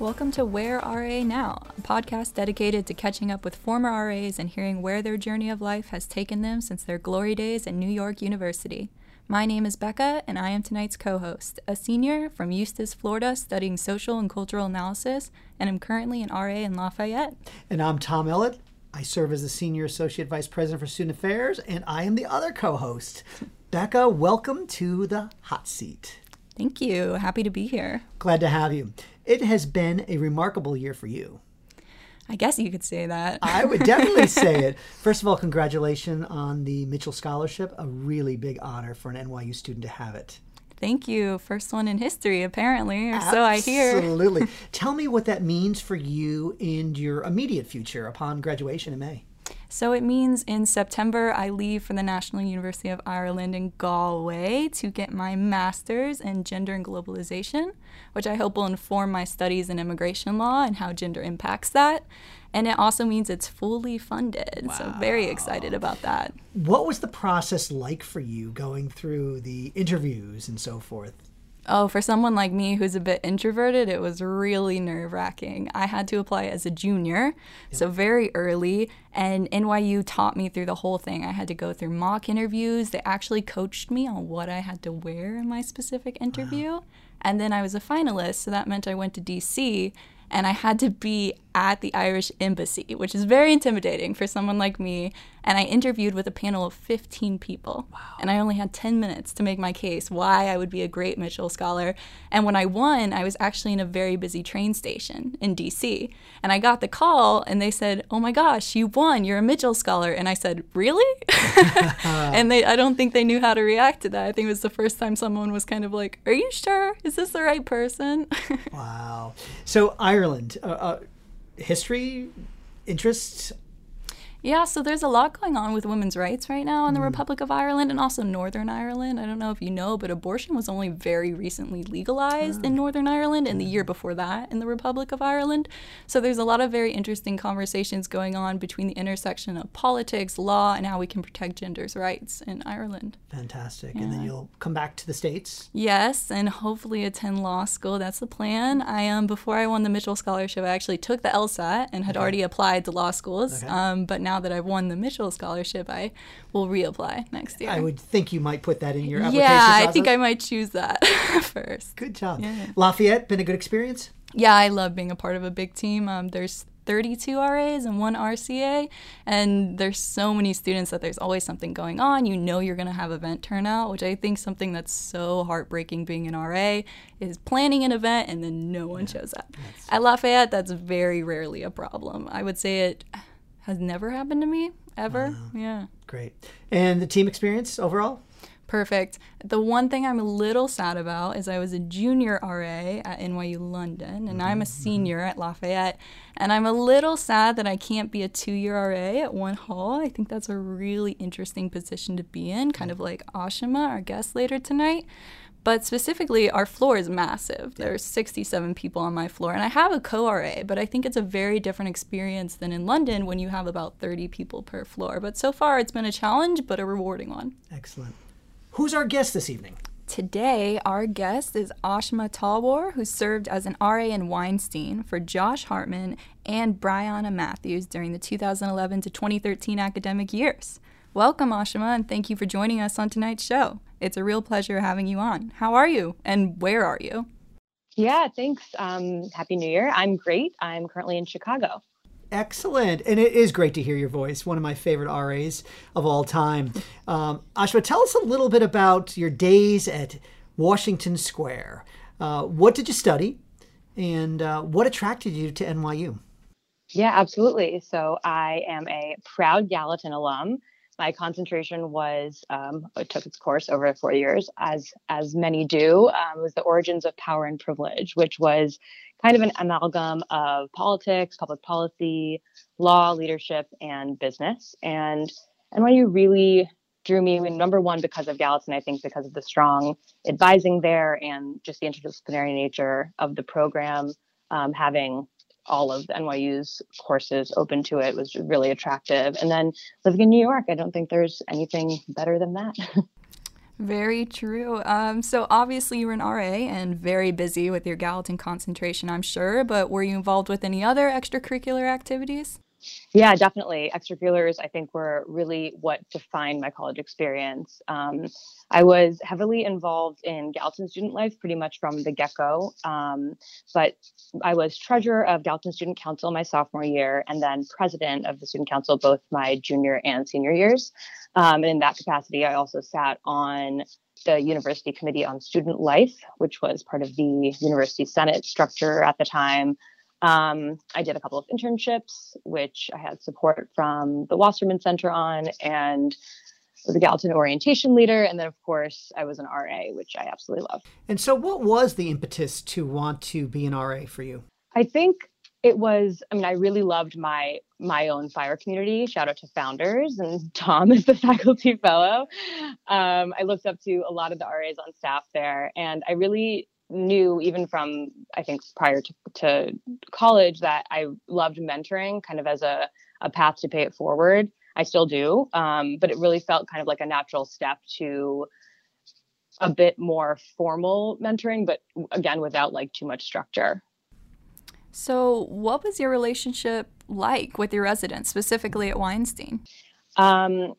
Welcome to Where RA Now, a podcast dedicated to catching up with former RAs and hearing where their journey of life has taken them since their glory days at New York University. My name is Becca, and I am tonight's co host, a senior from Eustis, Florida, studying social and cultural analysis, and am currently an RA in Lafayette. And I'm Tom Ellett. I serve as the Senior Associate Vice President for Student Affairs, and I am the other co host. Becca, welcome to the hot seat. Thank you. Happy to be here. Glad to have you. It has been a remarkable year for you. I guess you could say that. I would definitely say it. First of all, congratulations on the Mitchell Scholarship. A really big honor for an NYU student to have it. Thank you. First one in history, apparently, or so I hear. Absolutely. Tell me what that means for you in your immediate future upon graduation in May. So it means in September, I leave for the National University of Ireland in Galway to get my master's in gender and globalization, which I hope will inform my studies in immigration law and how gender impacts that. And it also means it's fully funded. Wow. So, very excited about that. What was the process like for you going through the interviews and so forth? Oh, for someone like me who's a bit introverted, it was really nerve wracking. I had to apply as a junior, yep. so very early, and NYU taught me through the whole thing. I had to go through mock interviews. They actually coached me on what I had to wear in my specific interview. Wow. And then I was a finalist, so that meant I went to DC and I had to be at the Irish embassy, which is very intimidating for someone like me. And I interviewed with a panel of 15 people. Wow. And I only had 10 minutes to make my case why I would be a great Mitchell scholar. And when I won, I was actually in a very busy train station in DC. And I got the call and they said, Oh my gosh, you won. You're a Mitchell scholar. And I said, Really? and they I don't think they knew how to react to that. I think it was the first time someone was kind of like, Are you sure? Is this the right person? wow. So Ireland, uh, uh history, interests? Yeah, so there's a lot going on with women's rights right now in the mm. Republic of Ireland and also Northern Ireland. I don't know if you know, but abortion was only very recently legalized oh. in Northern Ireland and the year before that in the Republic of Ireland. So there's a lot of very interesting conversations going on between the intersection of politics, law, and how we can protect gender's rights in Ireland. Fantastic. Yeah. And then you'll come back to the States? Yes, and hopefully attend law school. That's the plan. I um before I won the Mitchell Scholarship, I actually took the LSAT and had okay. already applied to law schools. Okay. Um, but now that I've won the Mitchell Scholarship, I will reapply next year. I would think you might put that in your application. Yeah, process. I think I might choose that first. Good job. Yeah. Lafayette, been a good experience? Yeah, I love being a part of a big team. Um, there's 32 RAs and one RCA, and there's so many students that there's always something going on. You know you're going to have event turnout, which I think something that's so heartbreaking being an RA is planning an event and then no one yeah, shows up. At Lafayette, that's very rarely a problem. I would say it has never happened to me ever. Wow. Yeah. Great. And the team experience overall? Perfect. The one thing I'm a little sad about is I was a junior RA at NYU London and mm-hmm. I'm a mm-hmm. senior at Lafayette. And I'm a little sad that I can't be a two year RA at one hall. I think that's a really interesting position to be in, kind of like Ashima, our guest later tonight. But specifically, our floor is massive. There's 67 people on my floor, and I have a co-RA, but I think it's a very different experience than in London when you have about 30 people per floor. But so far, it's been a challenge, but a rewarding one. Excellent. Who's our guest this evening? Today, our guest is Ashima Talwar, who served as an RA in Weinstein for Josh Hartman and Brianna Matthews during the 2011 to 2013 academic years. Welcome, Ashima, and thank you for joining us on tonight's show. It's a real pleasure having you on. How are you, and where are you? Yeah, thanks. Um, Happy New Year. I'm great. I'm currently in Chicago. Excellent. And it is great to hear your voice, one of my favorite RAs of all time. Um, Ashima, tell us a little bit about your days at Washington Square. Uh, what did you study, and uh, what attracted you to NYU? Yeah, absolutely. So I am a proud Gallatin alum my concentration was um, it took its course over four years as as many do um, was the origins of power and privilege which was kind of an amalgam of politics public policy law leadership and business. And NYU really drew me number one because of Gallatin I think because of the strong advising there and just the interdisciplinary nature of the program um, having all of NYU's courses open to it was really attractive. And then living in New York, I don't think there's anything better than that. Very true. Um, so obviously you were an RA and very busy with your Gallatin concentration, I'm sure. But were you involved with any other extracurricular activities? Yeah, definitely. Extracurriculars, I think, were really what defined my college experience. Um, I was heavily involved in Gallatin student life pretty much from the get go. Um, but I was treasurer of Gallatin Student Council my sophomore year and then president of the Student Council both my junior and senior years. Um, and in that capacity, I also sat on the University Committee on Student Life, which was part of the University Senate structure at the time. Um, I did a couple of internships, which I had support from the Wasserman Center on, and was a Gallatin orientation leader. And then, of course, I was an RA, which I absolutely love. And so, what was the impetus to want to be an RA for you? I think it was i mean i really loved my my own fire community shout out to founders and tom is the faculty fellow um, i looked up to a lot of the ras on staff there and i really knew even from I think prior to, to college that I loved mentoring kind of as a, a path to pay it forward. I still do, um, but it really felt kind of like a natural step to a bit more formal mentoring, but again, without like too much structure. So, what was your relationship like with your residents, specifically at Weinstein? Um,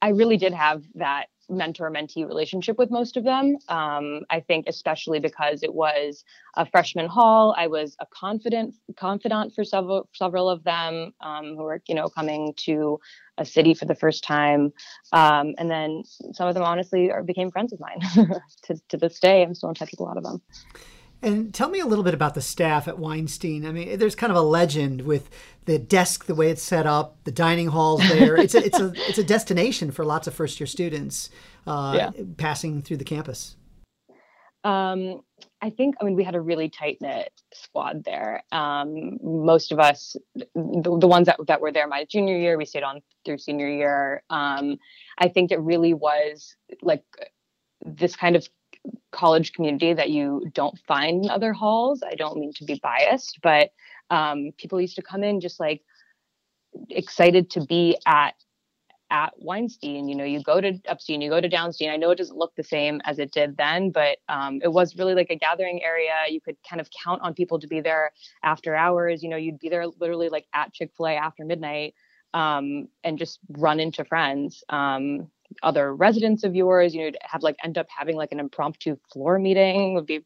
I really did have that mentor mentee relationship with most of them. Um, I think especially because it was a freshman hall, I was a confident confidant for several several of them um, who were you know coming to a city for the first time, um, and then some of them honestly are, became friends of mine. to to this day, I'm still in touch with a lot of them. And tell me a little bit about the staff at Weinstein. I mean, there's kind of a legend with the desk, the way it's set up, the dining halls there. It's a, it's a, it's a destination for lots of first year students uh, yeah. passing through the campus. Um, I think, I mean, we had a really tight knit squad there. Um, most of us, the, the, ones that, that were there my junior year, we stayed on through senior year. Um, I think it really was like this kind of college community that you don't find in other halls. I don't mean to be biased, but um, people used to come in just like excited to be at at Weinstein. You know, you go to Upstein, you go to Downstein. I know it doesn't look the same as it did then, but um, it was really like a gathering area. You could kind of count on people to be there after hours. You know, you'd be there literally like at Chick Fil A after midnight um, and just run into friends. Um, other residents of yours you know have like end up having like an impromptu floor meeting would be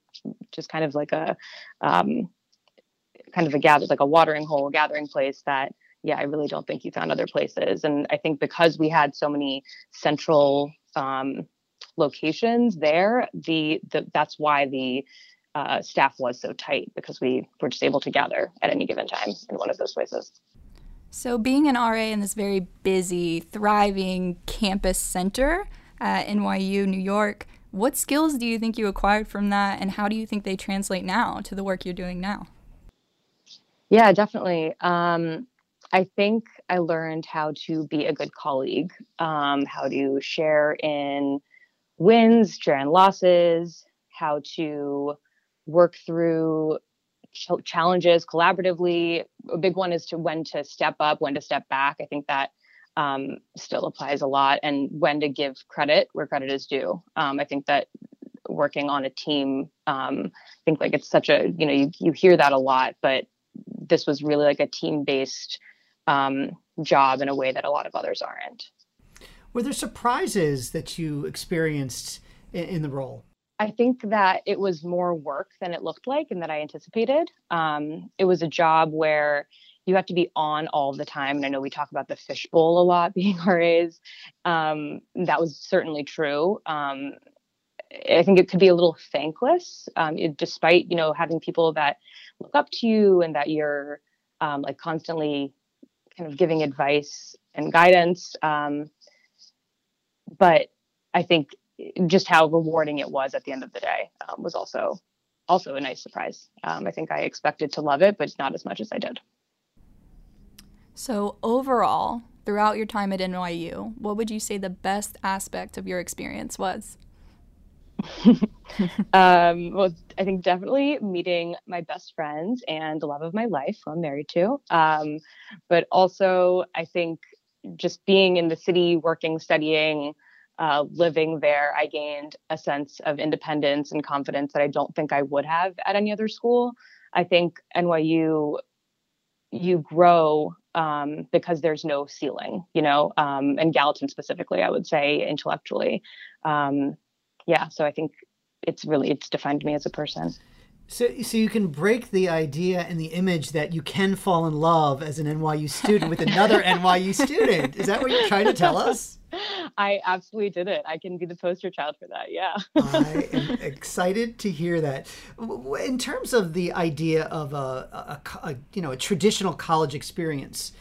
just kind of like a um, kind of a gather like a watering hole gathering place that yeah i really don't think you found other places. And i think because we had so many central um, locations there the, the that's why the uh, staff was so tight because we were just able to gather at any given time in one of those places so, being an RA in this very busy, thriving campus center at NYU, New York, what skills do you think you acquired from that, and how do you think they translate now to the work you're doing now? Yeah, definitely. Um, I think I learned how to be a good colleague, um, how to share in wins, share in losses, how to work through ch- challenges collaboratively. A big one is to when to step up, when to step back. I think that um, still applies a lot, and when to give credit where credit is due. Um, I think that working on a team, um, I think like it's such a you know you you hear that a lot, but this was really like a team based um, job in a way that a lot of others aren't. Were there surprises that you experienced in, in the role? I think that it was more work than it looked like and that I anticipated. Um, it was a job where you have to be on all the time. And I know we talk about the fishbowl a lot being RAs. Um, that was certainly true. Um, I think it could be a little thankless, um, it, despite you know having people that look up to you and that you're um, like constantly kind of giving advice and guidance. Um, but I think just how rewarding it was at the end of the day um, was also also a nice surprise. Um, I think I expected to love it, but not as much as I did. So overall, throughout your time at NYU, what would you say the best aspect of your experience was? um, well, I think definitely meeting my best friends and the love of my life, who I'm married to. Um, but also, I think just being in the city, working, studying, uh, living there, I gained a sense of independence and confidence that I don't think I would have at any other school. I think NYU, you grow um, because there's no ceiling, you know, um, and Gallatin specifically, I would say intellectually. Um, yeah, so I think it's really it's defined me as a person. So, so you can break the idea and the image that you can fall in love as an NYU student with another NYU student. Is that what you're trying to tell us? I absolutely did it. I can be the poster child for that. Yeah. I am excited to hear that. In terms of the idea of a, a, a, you know a traditional college experience,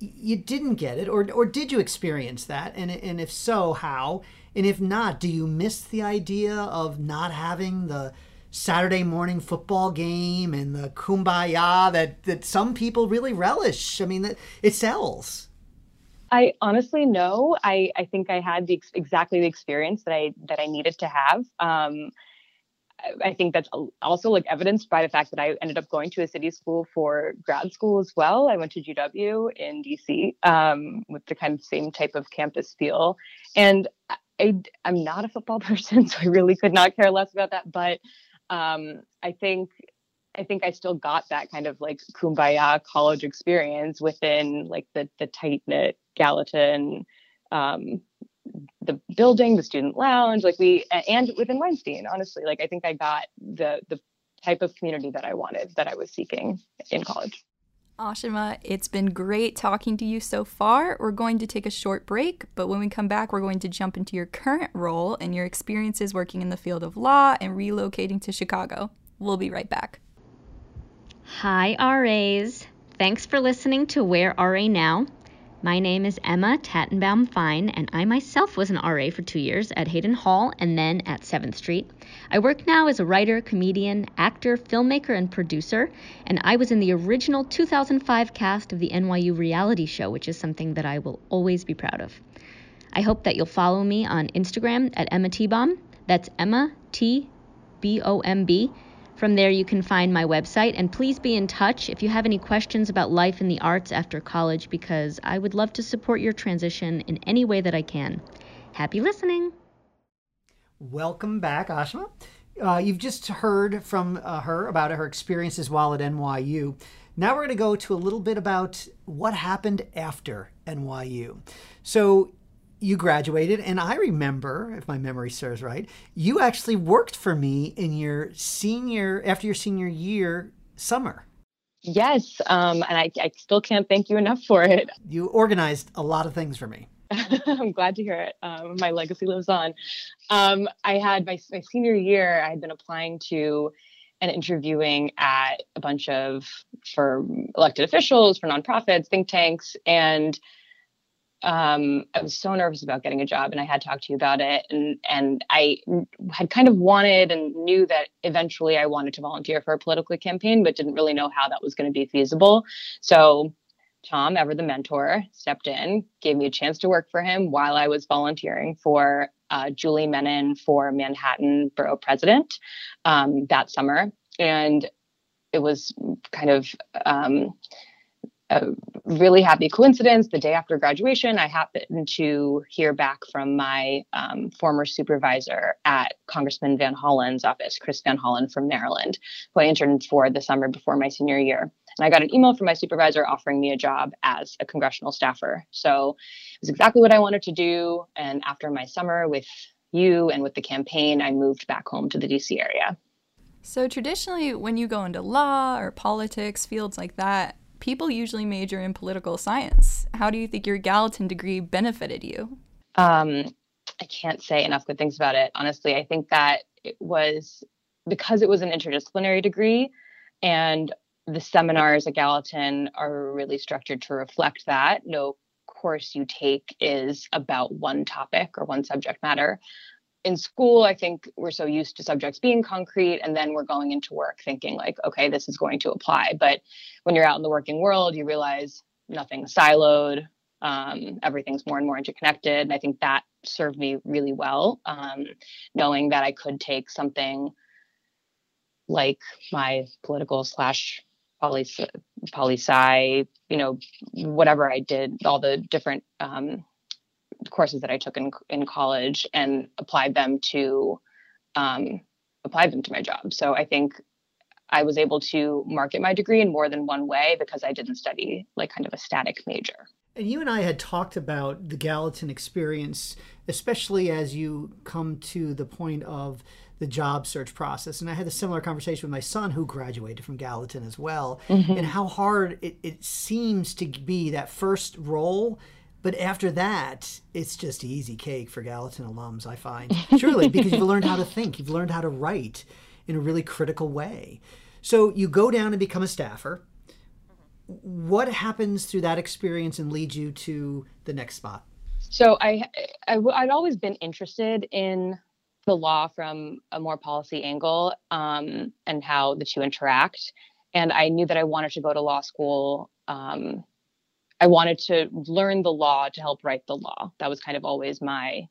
you didn't get it, or or did you experience that? And and if so, how? And if not, do you miss the idea of not having the Saturday morning football game and the kumbaya that that some people really relish? I mean, it sells. I honestly no. I, I think I had the exactly the experience that I that I needed to have. Um, I think that's also like evidenced by the fact that I ended up going to a city school for grad school as well. I went to GW in DC um, with the kind of same type of campus feel, and I, I'm not a football person, so I really could not care less about that. But um, I think I think I still got that kind of like kumbaya college experience within like the the tight knit Gallatin, um, the building, the student lounge, like we and within Weinstein. Honestly, like I think I got the the type of community that I wanted that I was seeking in college. Ashima, it's been great talking to you so far. We're going to take a short break, but when we come back, we're going to jump into your current role and your experiences working in the field of law and relocating to Chicago. We'll be right back. Hi, RAs. Thanks for listening to Where RA Now. My name is Emma Tattenbaum Fine, and I myself was an RA for two years at Hayden Hall and then at 7th Street. I work now as a writer, comedian, actor, filmmaker, and producer, and I was in the original 2005 cast of the NYU reality show, which is something that I will always be proud of. I hope that you'll follow me on Instagram at Emma T Bomb. That's Emma T B O M B. From there, you can find my website, and please be in touch if you have any questions about life in the arts after college, because I would love to support your transition in any way that I can. Happy listening! Welcome back, Ashima. Uh, you've just heard from uh, her about her experiences while at NYU. Now we're going to go to a little bit about what happened after NYU. So you graduated, and I remember, if my memory serves right, you actually worked for me in your senior, after your senior year summer. Yes, um, and I, I still can't thank you enough for it. You organized a lot of things for me. I'm glad to hear it. Um, my legacy lives on. Um, I had my, my senior year, I had been applying to and interviewing at a bunch of for elected officials, for nonprofits, think tanks, and um, I was so nervous about getting a job and I had talked to you about it. And, and I had kind of wanted and knew that eventually I wanted to volunteer for a political campaign, but didn't really know how that was going to be feasible. So Tom, ever the mentor, stepped in, gave me a chance to work for him while I was volunteering for uh, Julie Menin for Manhattan Borough President um, that summer. And it was kind of um, a really happy coincidence. The day after graduation, I happened to hear back from my um, former supervisor at Congressman Van Hollen's office, Chris Van Hollen from Maryland, who I interned for the summer before my senior year. And I got an email from my supervisor offering me a job as a congressional staffer. So it was exactly what I wanted to do. And after my summer with you and with the campaign, I moved back home to the DC area. So, traditionally, when you go into law or politics, fields like that, people usually major in political science. How do you think your Gallatin degree benefited you? Um, I can't say enough good things about it. Honestly, I think that it was because it was an interdisciplinary degree and the seminars at Gallatin are really structured to reflect that. No course you take is about one topic or one subject matter in school, I think we're so used to subjects being concrete, and then we're going into work thinking, like, okay, this is going to apply. But when you're out in the working world, you realize nothing's siloed, um, everything's more and more interconnected. And I think that served me really well, um, knowing that I could take something like my political slash poli poli sci, you know, whatever I did, all the different um, courses that I took in in college and applied them to um, applied them to my job. So I think I was able to market my degree in more than one way because I didn't study like kind of a static major. And you and I had talked about the Gallatin experience, especially as you come to the point of the job search process. And I had a similar conversation with my son who graduated from Gallatin as well, mm-hmm. and how hard it, it seems to be that first role. But after that, it's just easy cake for Gallatin alums, I find. Truly, because you've learned how to think, you've learned how to write in a really critical way. So you go down and become a staffer what happens through that experience and leads you to the next spot? So I, I would always been interested in the law from a more policy angle um, and how the two interact. And I knew that I wanted to go to law school. Um, I wanted to learn the law to help write the law. That was kind of always my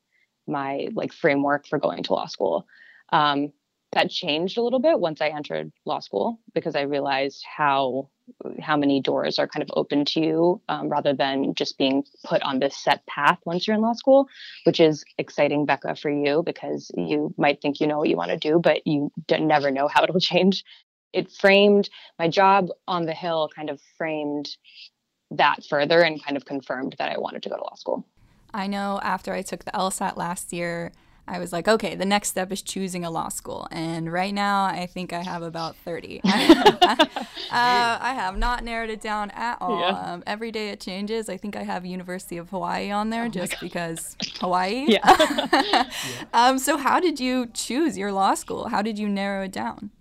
my like framework for going to law school. Um, that changed a little bit once I entered law school because I realized how how many doors are kind of open to you um, rather than just being put on this set path once you're in law school, which is exciting, Becca, for you because you might think you know what you want to do, but you never know how it'll change. It framed my job on the Hill, kind of framed that further and kind of confirmed that I wanted to go to law school. I know after I took the LSAT last year, I was like, okay, the next step is choosing a law school. And right now, I think I have about 30. uh, I have not narrowed it down at all. Yeah. Um, every day it changes. I think I have University of Hawaii on there oh just because Hawaii. Yeah. yeah. um, so, how did you choose your law school? How did you narrow it down?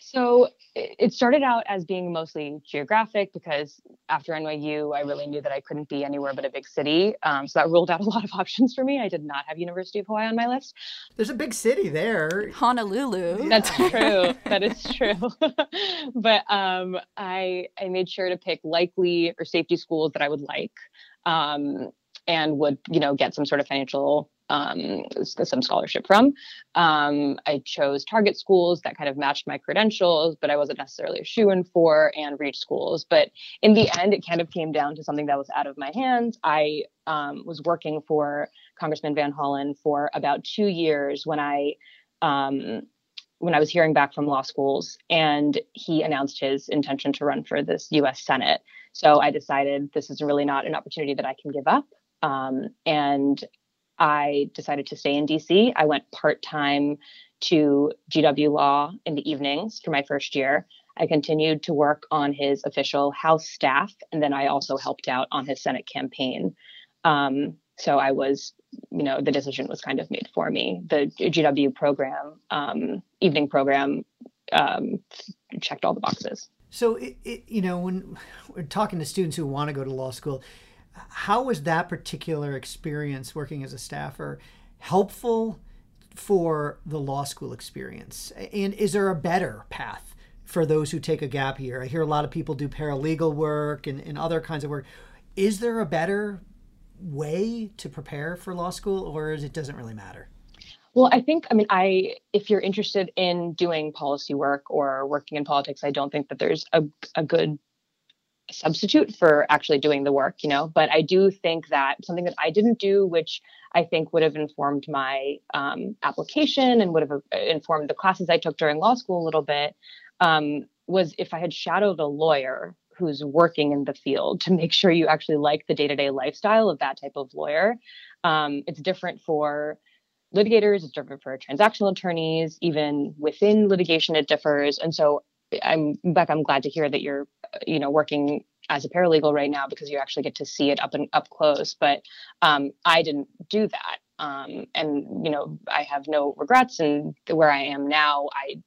So, it started out as being mostly geographic because after NYU, I really knew that I couldn't be anywhere but a big city. Um, so that ruled out a lot of options for me. I did not have University of Hawaii on my list. There's a big city there, Honolulu. Yeah. That's true. that is true. but um, I I made sure to pick likely or safety schools that I would like. Um, and would you know get some sort of financial um, some scholarship from. Um, I chose target schools that kind of matched my credentials, but I wasn't necessarily a shoe in for, and reach schools. But in the end, it kind of came down to something that was out of my hands. I um, was working for Congressman Van Hollen for about two years when I. Um, when I was hearing back from law schools, and he announced his intention to run for this US Senate. So I decided this is really not an opportunity that I can give up. Um, and I decided to stay in DC. I went part time to GW Law in the evenings for my first year. I continued to work on his official House staff, and then I also helped out on his Senate campaign. Um, so I was, you know, the decision was kind of made for me. The GW program, um, evening program, um, checked all the boxes. So, it, it, you know, when we're talking to students who want to go to law school, how was that particular experience working as a staffer helpful for the law school experience? And is there a better path for those who take a gap year? I hear a lot of people do paralegal work and, and other kinds of work. Is there a better way to prepare for law school or is it doesn't really matter? Well, I think, I mean, I, if you're interested in doing policy work or working in politics, I don't think that there's a, a good substitute for actually doing the work, you know. But I do think that something that I didn't do, which I think would have informed my um, application and would have uh, informed the classes I took during law school a little bit, um, was if I had shadowed a lawyer who's working in the field to make sure you actually like the day-to-day lifestyle of that type of lawyer. Um, it's different for litigators, it's different for transactional attorneys, even within litigation, it differs. And so I'm Beck, I'm glad to hear that you're, you know, working as a paralegal right now because you actually get to see it up and up close. But um, I didn't do that, um, and you know, I have no regrets. And where I am now, I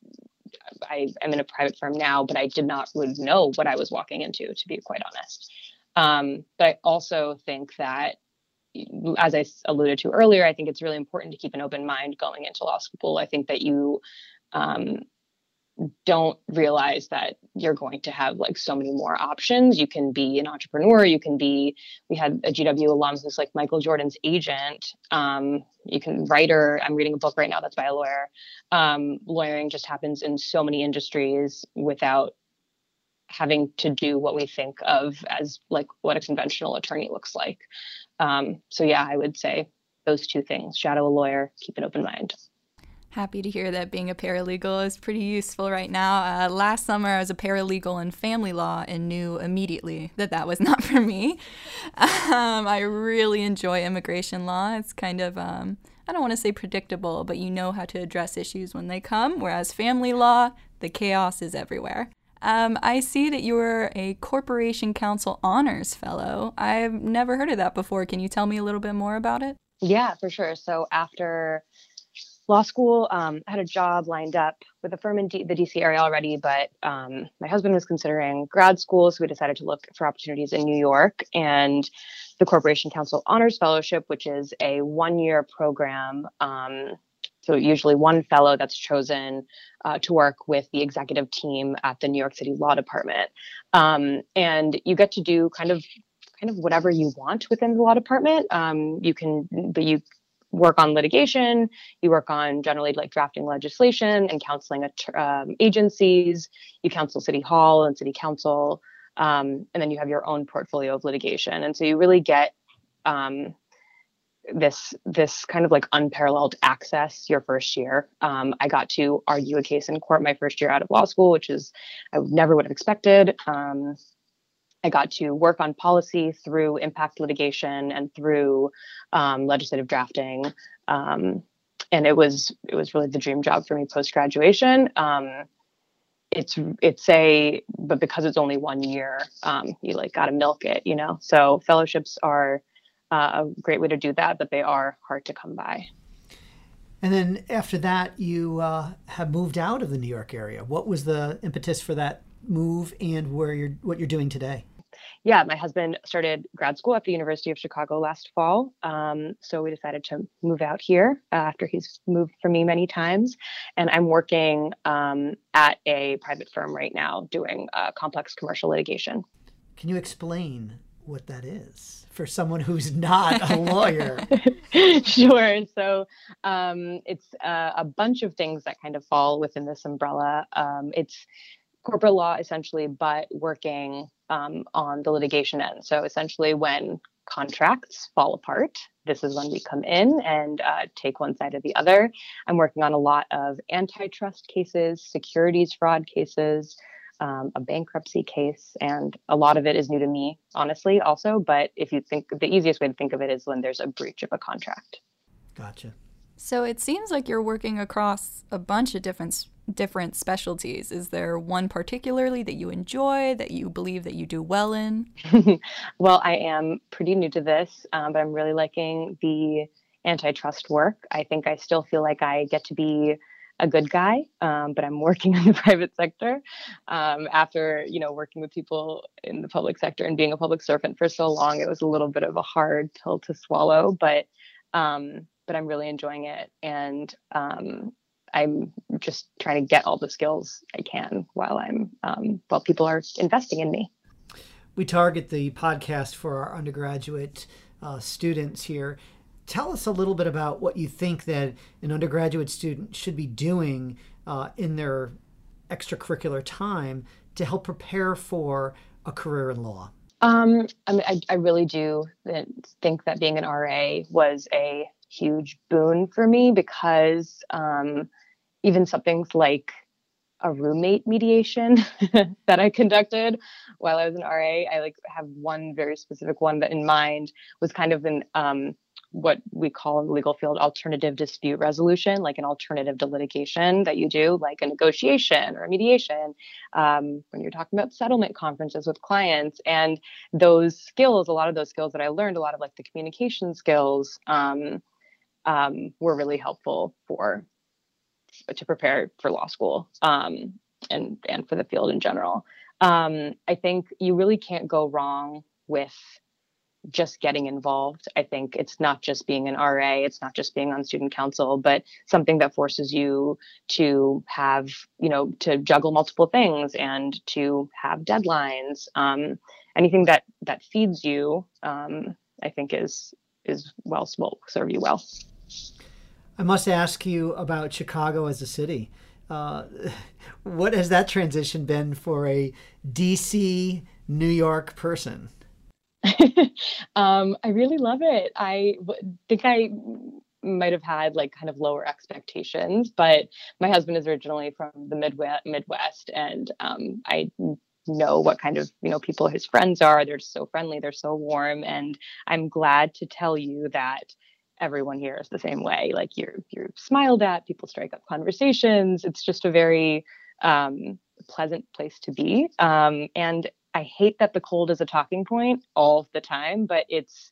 I am in a private firm now, but I did not would know what I was walking into, to be quite honest. Um, but I also think that, as I alluded to earlier, I think it's really important to keep an open mind going into law school. I think that you um, don't realize that you're going to have like so many more options. You can be an entrepreneur. You can be. We had a GW alum who's like Michael Jordan's agent. Um, you can writer. I'm reading a book right now that's by a lawyer. Um, lawyering just happens in so many industries without having to do what we think of as like what a conventional attorney looks like. Um, so yeah, I would say those two things: shadow a lawyer, keep an open mind. Happy to hear that being a paralegal is pretty useful right now. Uh, last summer, I was a paralegal in family law and knew immediately that that was not for me. Um, I really enjoy immigration law. It's kind of, um, I don't want to say predictable, but you know how to address issues when they come, whereas family law, the chaos is everywhere. Um, I see that you are a Corporation Counsel Honors Fellow. I've never heard of that before. Can you tell me a little bit more about it? Yeah, for sure. So after law school. Um, I had a job lined up with a firm in D- the DC area already, but um, my husband was considering grad school, so we decided to look for opportunities in New York. And the Corporation Counsel Honors Fellowship, which is a one-year program. Um, so usually one fellow that's chosen uh, to work with the executive team at the New York City Law Department, um, and you get to do kind of kind of whatever you want within the law department. Um, you can, but you work on litigation, you work on generally like drafting legislation and counseling um, agencies, you counsel city hall and city council, um, and then you have your own portfolio of litigation. And so you really get um, this this kind of like unparalleled access your first year. Um, I got to argue a case in court my first year out of law school, which is I never would have expected. Um, I got to work on policy through impact litigation and through um, legislative drafting. Um, and it was it was really the dream job for me post graduation. Um, it's it's a but because it's only one year, um, you like got to milk it, you know. So fellowships are uh, a great way to do that, but they are hard to come by. And then after that, you uh, have moved out of the New York area. What was the impetus for that move, and where you're what you're doing today? Yeah, my husband started grad school at the University of Chicago last fall. Um, so we decided to move out here uh, after he's moved for me many times. And I'm working um, at a private firm right now doing uh, complex commercial litigation. Can you explain what that is for someone who's not a lawyer? sure. So um, it's uh, a bunch of things that kind of fall within this umbrella. Um, it's corporate law essentially, but working um, on the litigation end. So essentially, when contracts fall apart, this is when we come in and uh, take one side or the other. I'm working on a lot of antitrust cases, securities fraud cases, um, a bankruptcy case, and a lot of it is new to me, honestly, also. But if you think the easiest way to think of it is when there's a breach of a contract. Gotcha. So it seems like you're working across a bunch of different different specialties. Is there one particularly that you enjoy that you believe that you do well in? well, I am pretty new to this, um, but I'm really liking the antitrust work. I think I still feel like I get to be a good guy, um, but I'm working in the private sector. Um, after you know working with people in the public sector and being a public servant for so long, it was a little bit of a hard pill to swallow. But um, but I'm really enjoying it. And um, I'm just trying to get all the skills I can while I'm um, while people are investing in me. We target the podcast for our undergraduate uh, students here. Tell us a little bit about what you think that an undergraduate student should be doing uh, in their extracurricular time to help prepare for a career in law. Um, I, mean, I, I really do think that being an RA was a huge boon for me because um, even some things like a roommate mediation that I conducted while I was an RA, I like have one very specific one that in mind was kind of an um, what we call in the legal field alternative dispute resolution, like an alternative to litigation that you do, like a negotiation or a mediation, um, when you're talking about settlement conferences with clients. And those skills, a lot of those skills that I learned, a lot of like the communication skills, um, um, were really helpful for to prepare for law school um, and and for the field in general. Um, I think you really can't go wrong with just getting involved. I think it's not just being an RA, it's not just being on student council, but something that forces you to have, you know, to juggle multiple things and to have deadlines. Um, anything that that feeds you, um, I think is is well will serve you well. I must ask you about Chicago as a city. Uh, what has that transition been for a DC New York person? um, I really love it. I think I might have had like kind of lower expectations, but my husband is originally from the Midwest, Midwest, and um, I know what kind of you know people his friends are. They're so friendly, they're so warm, and I'm glad to tell you that everyone here is the same way. Like you're you're smiled at, people strike up conversations. It's just a very um, pleasant place to be. Um, and I hate that the cold is a talking point all the time, but it's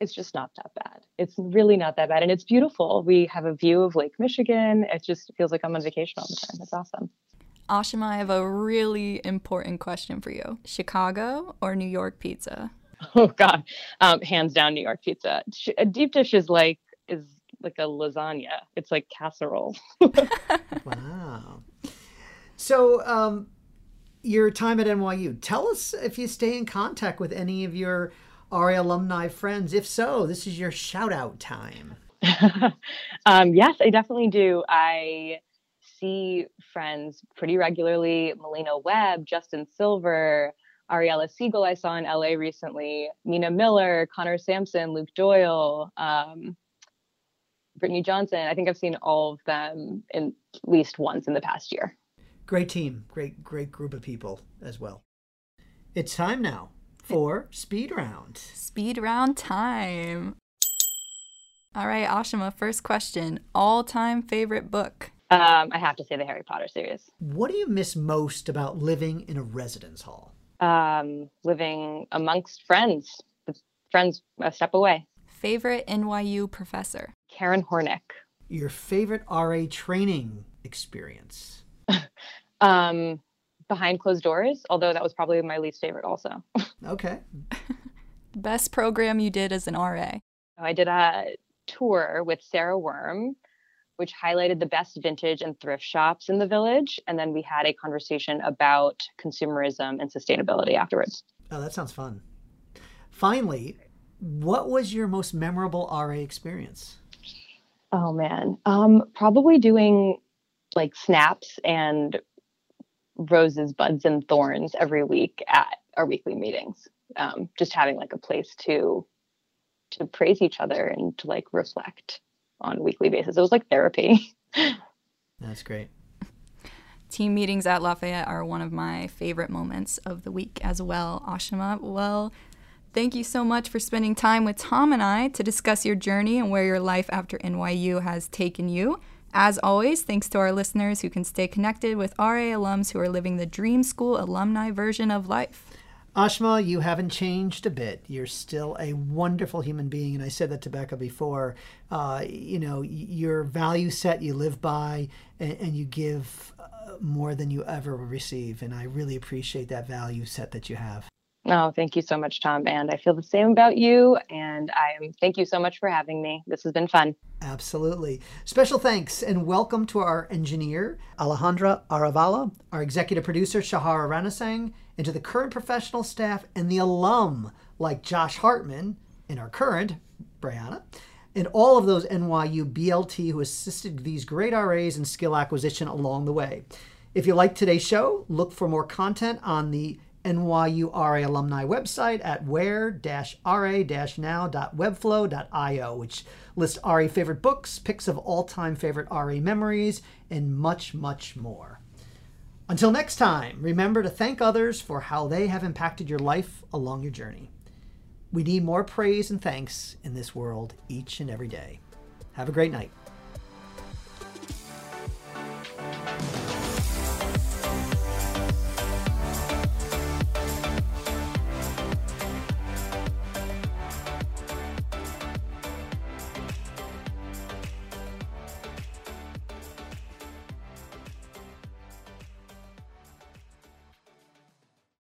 it's just not that bad. It's really not that bad. And it's beautiful. We have a view of Lake Michigan. It just feels like I'm on vacation all the time. It's awesome. Ashima, I have a really important question for you. Chicago or New York pizza? Oh God, um, hands down New York pizza. A deep dish is like is like a lasagna. It's like casserole. wow. So, um, your time at NYU. Tell us if you stay in contact with any of your RA alumni friends. If so, this is your shout out time. um, yes, I definitely do. I see friends pretty regularly Melina Webb, Justin Silver, Ariella Siegel, I saw in LA recently, Mina Miller, Connor Sampson, Luke Doyle, um, Brittany Johnson. I think I've seen all of them in at least once in the past year. Great team, great, great group of people as well. It's time now for speed round. Speed round time. All right, Ashima, first question. All time favorite book? Um, I have to say the Harry Potter series. What do you miss most about living in a residence hall? Um, living amongst friends, friends a step away. Favorite NYU professor? Karen Hornick. Your favorite RA training experience? um, behind closed doors, although that was probably my least favorite also. okay. Best program you did as an RA? I did a tour with Sarah Worm, which highlighted the best vintage and thrift shops in the village. And then we had a conversation about consumerism and sustainability afterwards. Oh, that sounds fun. Finally, what was your most memorable RA experience? Oh man, um, probably doing like snaps and roses, buds, and thorns every week at our weekly meetings. Um, just having like a place to to praise each other and to like reflect on a weekly basis. It was like therapy. That's great. Team meetings at Lafayette are one of my favorite moments of the week as well. Ashima, well, thank you so much for spending time with Tom and I to discuss your journey and where your life after NYU has taken you. As always, thanks to our listeners who can stay connected with RA alums who are living the Dream School alumni version of life. Ashima, you haven't changed a bit. You're still a wonderful human being, and I said that to Becca before. Uh, you know, your value set you live by, and, and you give uh, more than you ever receive, and I really appreciate that value set that you have. Oh, thank you so much, Tom. And I feel the same about you. And I am thank you so much for having me. This has been fun. Absolutely. Special thanks and welcome to our engineer, Alejandra Aravala, our executive producer, Shahara Ranasang, and to the current professional staff and the alum like Josh Hartman and our current, Brianna, and all of those NYU BLT who assisted these great RAs in skill acquisition along the way. If you like today's show, look for more content on the NYU RA alumni website at where-ra-now.webflow.io, which lists RA favorite books, pics of all-time favorite RA memories, and much, much more. Until next time, remember to thank others for how they have impacted your life along your journey. We need more praise and thanks in this world each and every day. Have a great night.